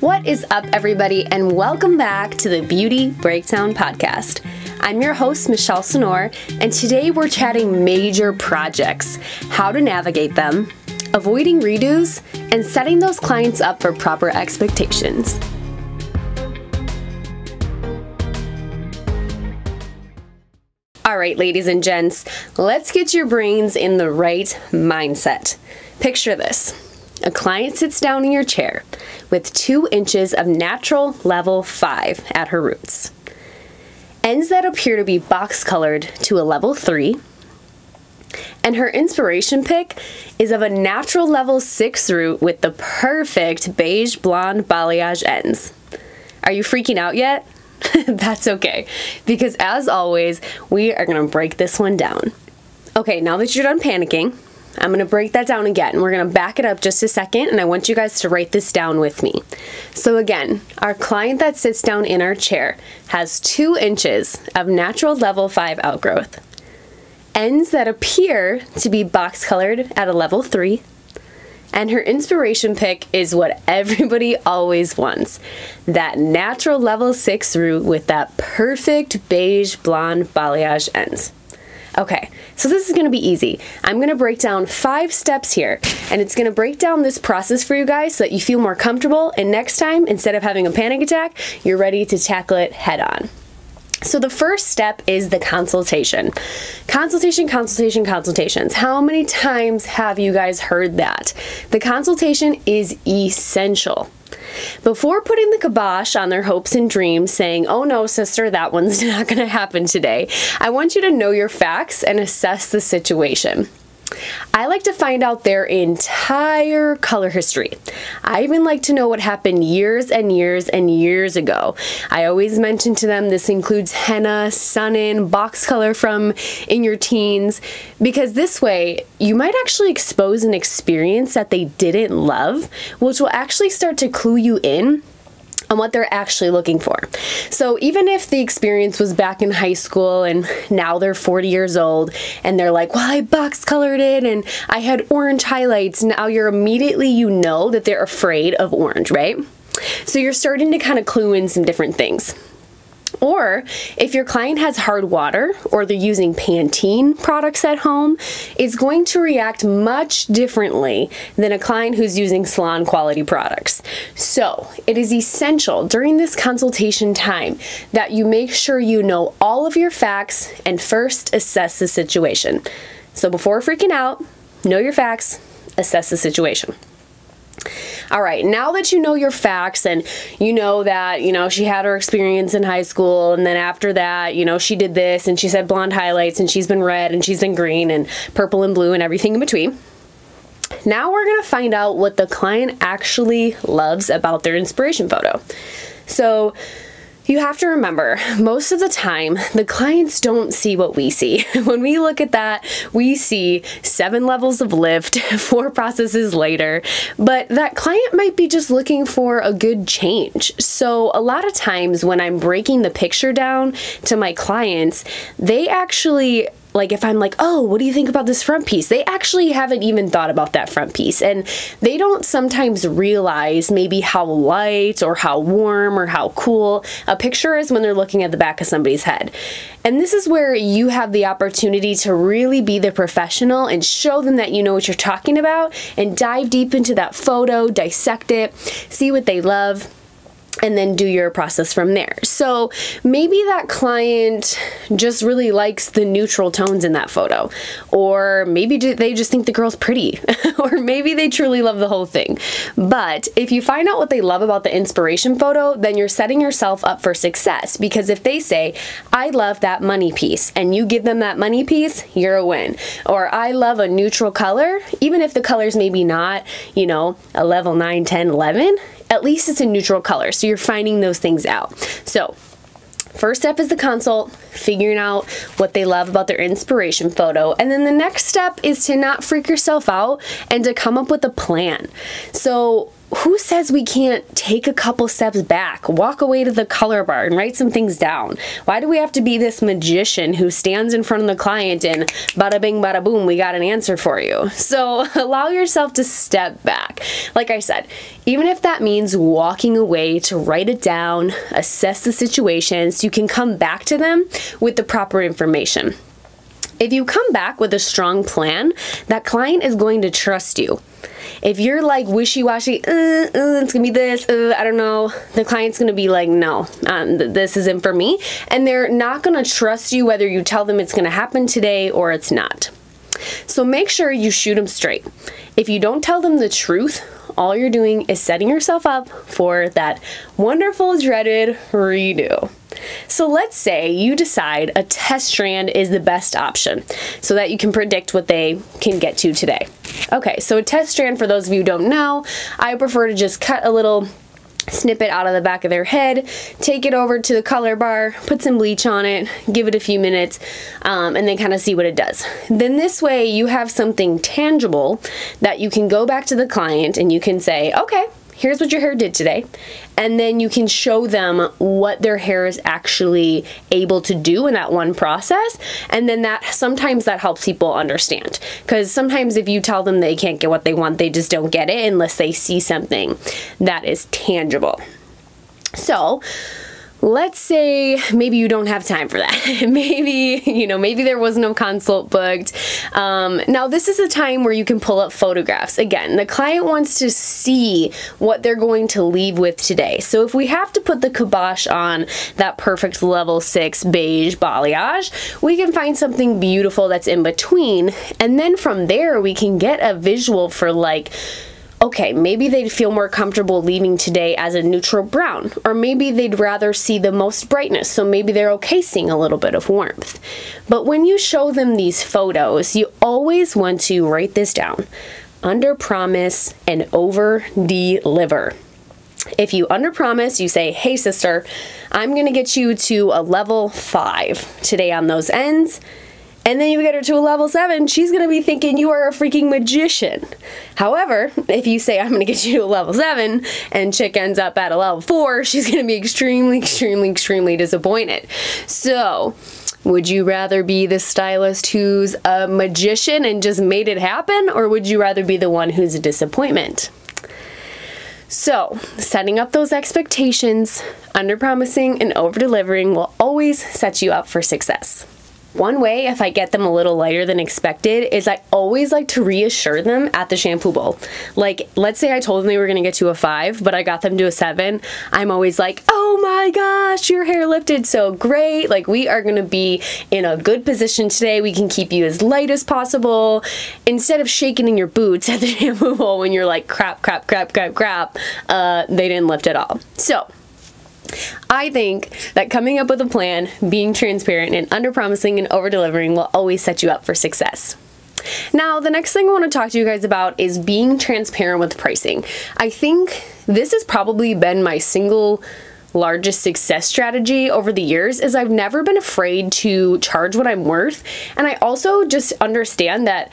What is up, everybody, and welcome back to the Beauty Breakdown Podcast. I'm your host, Michelle Sonor, and today we're chatting major projects, how to navigate them, avoiding redos, and setting those clients up for proper expectations. All right, ladies and gents, let's get your brains in the right mindset. Picture this a client sits down in your chair with two inches of natural level five at her roots, ends that appear to be box colored to a level three, and her inspiration pic is of a natural level six root with the perfect beige blonde balayage ends. Are you freaking out yet? That's okay, because as always, we are gonna break this one down. Okay, now that you're done panicking, I'm to break that down again. We're to back it up just a second, and I want you guys to write this down with me. So, again, our client that sits down in our chair has two inches of natural level 5 outgrowth, ends that appear to be box colored at a level 3, and her inspiration pic is what everybody always wants that natural level 6 root with that perfect beige blonde balayage ends. Okay, so this is gonna be easy. I'm gonna break down five steps here, and it's gonna break down this process for you guys so that you feel more comfortable, and next time, instead of having a panic attack, you're ready to tackle it head on. So the first step is the consultation. Consultation, consultation, consultations. How many times have you guys heard that? The consultation is essential. Before putting the kibosh on their hopes and dreams, saying, oh no, sister, that one's not going to happen today, I want you to know your facts and assess the situation. I like to find out their entire color history. I even like to know what happened years and years and years ago. I always mention to them this includes henna, sun-in, box color from in your teens, because this way you might actually expose an experience that they didn't love, which will actually start to clue you in on what they're actually looking for. So even if the experience was back in high school and now they're 40 years old and they're like, well, I box colored it and I had orange highlights, now you're immediately, you know that they're afraid of orange, right? So you're starting to kind of clue in some different things. Or if your client has hard water or they're using Pantene products at home, it's going to react much differently than a client who's using salon quality products. So it is essential during this consultation time that you make sure you know all of your facts and first assess the situation. So before freaking out, know your facts, assess the situation. All right, now that you know your facts and you know that, you know, she had her experience in high school and then after that, you know, she did this and she said blonde highlights and she's been red and she's been green and purple and blue and everything in between. Now we're going to find out what the client actually loves about their inspiration photo. So, you have to remember, most of the time, the clients don't see what we see. When we look at that, we see seven levels of lift, four processes later, but that client might be just looking for a good change. So, a lot of times when I'm breaking the picture down to my clients, they actually like if I'm like, oh, what do you think about this front piece? They actually haven't even thought about that front piece. And they don't sometimes realize maybe how light or how warm or how cool a picture is when they're looking at the back of somebody's head. And this is where you have the opportunity to really be the professional and show them that you know what you're talking about and dive deep into that photo, dissect it, see what they love and then do your process from there. So maybe that client just really likes the neutral tones in that photo, or maybe they just think the girl's pretty, or maybe they truly love the whole thing. But if you find out what they love about the inspiration photo, then you're setting yourself up for success because if they say, I love that money piece, and you give them that money piece, you're a win. Or I love a neutral color, even if the color's maybe not, you know, a level 9, 10, 11, at least it's a neutral color. So you're finding those things out. So First step is the consult, figuring out what they love about their inspiration photo. And then the next step is to not freak yourself out and to come up with a plan. So who says we can't take a couple steps back, walk away to the color bar and write some things down? Why do we have to be this magician who stands in front of the client and bada bing, bada boom, we got an answer for you? So allow yourself to step back. Like I said, even if that means walking away to write it down, assess the situation so you can come back to them with the proper information. If you come back with a strong plan, that client is going to trust you. If you're like wishy-washy, uh, uh, it's gonna be this, uh, I don't know, the client's gonna be like, no, um, th- this isn't for me. And they're not gonna trust you whether you tell them it's gonna happen today or it's not. So make sure you shoot them straight. If you don't tell them the truth, all you're doing is setting yourself up for that wonderful, dreaded redo. So let's say you decide a test strand is the best option so that you can predict what they can get to today. Okay, so a test strand, for those of you who don't know, I prefer to just cut a little snippet out of the back of their head, take it over to the color bar, put some bleach on it, give it a few minutes, um, and then kind of see what it does. Then this way you have something tangible that you can go back to the client and you can say, okay, here's what your hair did today. And then you can show them what their hair is actually able to do in that one process. And then that sometimes that helps people understand. Because sometimes if you tell them they can't get what they want, they just don't get it unless they see something that is tangible. So, let's say maybe you don't have time for that. maybe, you know, maybe there was no consult booked. Um, now, this is a time where you can pull up photographs. Again, the client wants to see what they're going to leave with today. So if we have to put the kibosh on that perfect level six beige balayage, we can find something beautiful that's in between. And then from there, we can get a visual for like, okay, maybe they'd feel more comfortable leaving today as a neutral brown, or maybe they'd rather see the most brightness, so maybe they're okay seeing a little bit of warmth. But when you show them these photos, you always want to write this down under promise and over deliver. If you under promise, you say, hey sister, I'm gonna get you to a level five today on those ends and then you get her to a level 7, she's to be thinking you are a freaking magician. However, if you say, I'm to get you to a level 7, and chick ends up at a level 4, she's to be extremely, extremely, extremely disappointed. So, would you rather be the stylist who's a magician and just made it happen, or would you rather be the one who's a disappointment? So, setting up those expectations, under promising, and over delivering will always set you up for success. One way, if I get them a little lighter than expected, is I always like to reassure them at the shampoo bowl. Like, let's say I told them they were gonna get to a five, but I got them to a seven. I'm always like, oh my gosh, your hair lifted so great. Like, we are gonna be in a good position today. We can keep you as light as possible. Instead of shaking in your boots at the shampoo bowl when you're like, crap, crap, crap, crap, crap, uh, they didn't lift at all. So, I think that coming up with a plan, being transparent, and under promising and over delivering will always set you up for success. Now, the next thing I want to talk to you guys about is being transparent with pricing. I think this has probably been my single largest success strategy over the years is I've never been afraid to charge what I'm worth and I also just understand that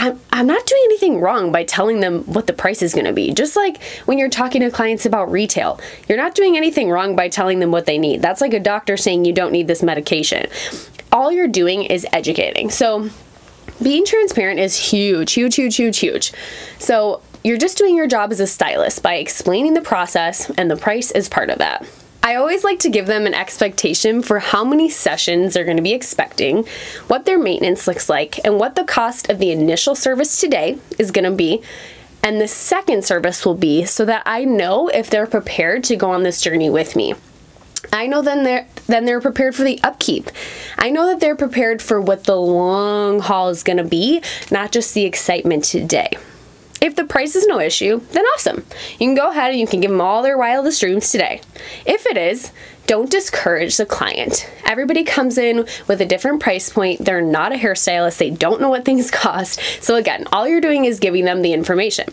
I'm, I'm not doing anything wrong by telling them what the price is going to be. Just like when you're talking to clients about retail, you're not doing anything wrong by telling them what they need. That's like a doctor saying you don't need this medication. All you're doing is educating. So, being transparent is huge, huge, huge, huge, huge. So, you're just doing your job as a stylist by explaining the process, and the price is part of that. I always like to give them an expectation for how many sessions they're going to be expecting, what their maintenance looks like, and what the cost of the initial service today is going to be, and the second service will be so that I know if they're prepared to go on this journey with me. I know then they're then they're prepared for the upkeep. I know that they're prepared for what the long haul is going to be, not just the excitement today. If the price is no issue, then awesome. You can go ahead and you can give them all their wildest dreams today. If it is, don't discourage the client. Everybody comes in with a different price point. They're not a hairstylist, they don't know what things cost. So, again, all you're doing is giving them the information.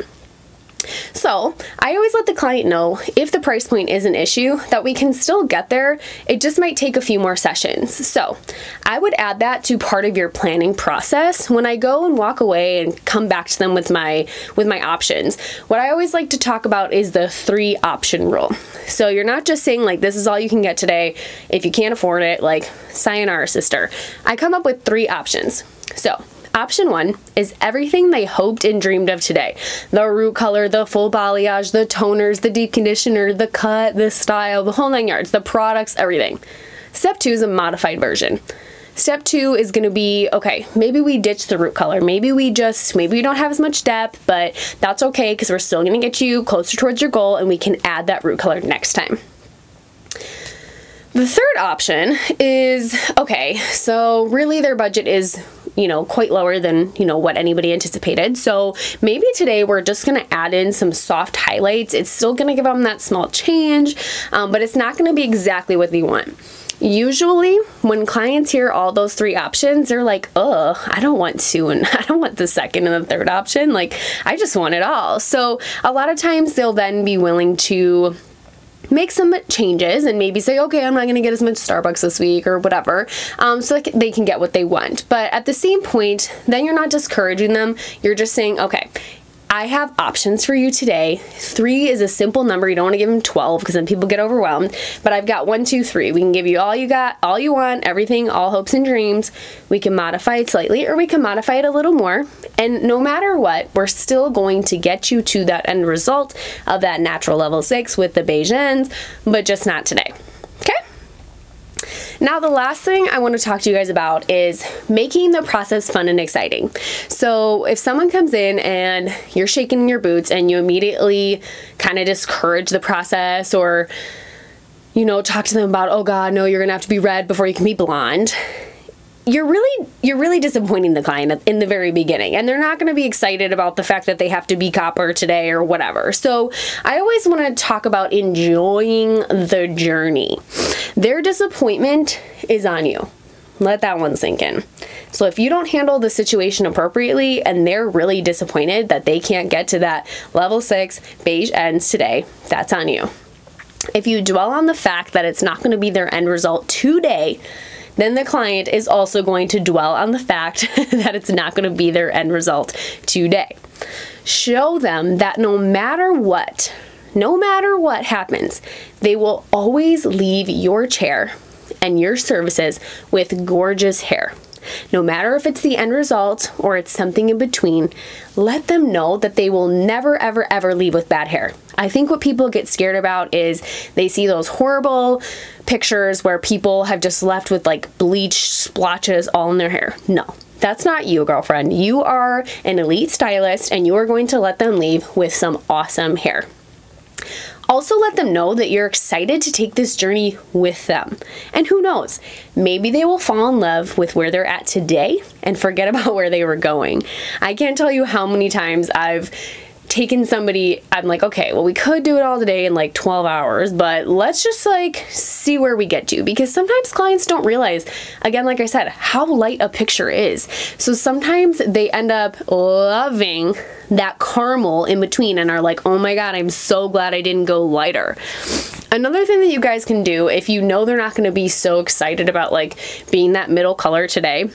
So I always let the client know if the price point is an issue that we can still get there. It just might take a few more sessions. So I would add that to part of your planning process. When I go and walk away and come back to them with my with my options, what I always like to talk about is the three option rule. So you're not just saying like this is all you can get today. If you can't afford it, like sayonara sister. I come up with three options. So Option one is everything they hoped and dreamed of today. The root color, the full balayage, the toners, the deep conditioner, the cut, the style, the whole nine yards, the products, everything. Step two is a modified version. Step two is gonna be, okay, maybe we ditch the root color. Maybe we just, maybe we don't have as much depth, but that's okay because we're still gonna get you closer towards your goal and we can add that root color next time. The third option is okay, so really their budget is you know, quite lower than, you know, what anybody anticipated. So maybe today we're just going to add in some soft highlights. It's still going to give them that small change, um, but it's not going to be exactly what they want. Usually, when clients hear all those three options, they're like, "Oh, I don't want two, and I don't want the second and the third option. Like, I just want it all." So, a lot of times they'll then be willing to make some changes and maybe say, okay, I'm not going to get as much Starbucks this week or whatever, um, so they can get what they want. But at the same point, then you're not discouraging them. You're just saying, okay, I have options for you today. Three is a simple number. You don't want to give them 12 because then people get overwhelmed. But I've got one, two, three. We can give you all you got, all you want, everything, all hopes and dreams. We can modify it slightly or we can modify it a little more. And no matter what, we're still going to get you to that end result of that natural level six with the beige ends, but just not today. Now, the last thing I want to talk to you guys about is making the process fun and exciting. So, if someone comes in and you're shaking in your boots and you immediately kind of discourage the process or you know, talk to them about, oh God, no, you're gonna have to be red before you can be blonde you're really you're really disappointing the client in the very beginning. And they're not going to be excited about the fact that they have to be copper today or whatever. So i always want to talk about enjoying the journey their disappointment is on you. Let that one sink in. So if you don't handle the situation appropriately and they're really disappointed that they can't get to that level 6 beige ends today that's on you. If you dwell on the fact that it's not going to be their end result today then the client is also going to dwell on the fact that it's not going to be their end result today. Show them that no matter what, no matter what happens, they will always leave your chair and your services with gorgeous hair. No matter if it's the end result or it's something in between, let them know that they will never, ever, ever leave with bad hair. I think what people get scared about is they see those horrible pictures where people have just left with like bleach splotches all in their hair. No, that's not you, girlfriend. You are an elite stylist and you are going to let them leave with some awesome hair. Also, let them know that you're excited to take this journey with them. And who knows, maybe they will fall in love with where they're at today and forget about where they were going. I can't tell you how many times I've taken somebody, I'm like, okay, well, we could do it all today in like 12 hours, but let's just like see where we get to because sometimes clients don't realize, again, like I said, how light a picture is. So sometimes they end up loving that caramel in between and are like, oh my god, I'm so glad I didn't go lighter. Another thing that you guys can do if you know they're not going to be so excited about like being that middle color today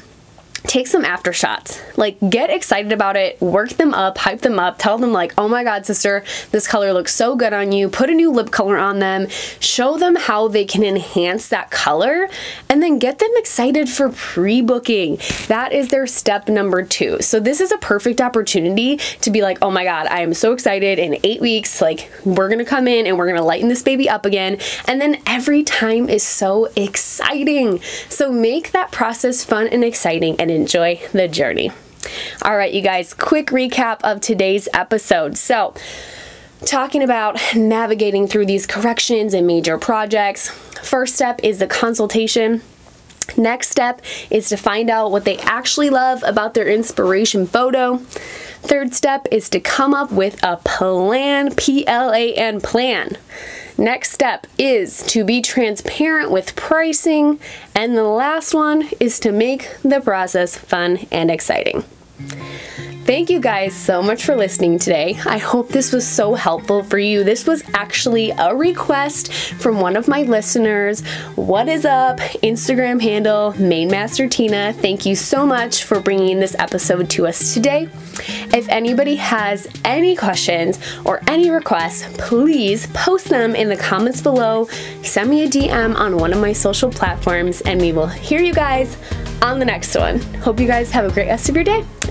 take some after shots. Like get excited about it, work them up, hype them up, tell them like, "Oh my god, sister, this color looks so good on you." Put a new lip color on them. Show them how they can enhance that color and then get them excited for pre-booking. That is their step number 2. So this is a perfect opportunity to be like, "Oh my god, I am so excited in 8 weeks like we're going to come in and we're going to lighten this baby up again." And then every time is so exciting. So make that process fun and exciting and enjoy the journey. All right, you guys, quick recap of today's episode. So, talking about navigating through these corrections and major projects. First step is the consultation. Next step is to find out what they actually love about their inspiration photo. Third step is to come up with a plan, P L A N plan. Next step is to be transparent with pricing. And the last one is to make the process fun and exciting. Thank you guys so much for listening today. I hope this was so helpful for you. This was actually a request from one of my listeners. What is up? Instagram handle, Mainmaster Tina. Thank you so much for bringing this episode to us today. If anybody has any questions or any requests, please post them in the comments below. Send me a DM on one of my social platforms, and we will hear you guys on the next one. Hope you guys have a great rest of your day,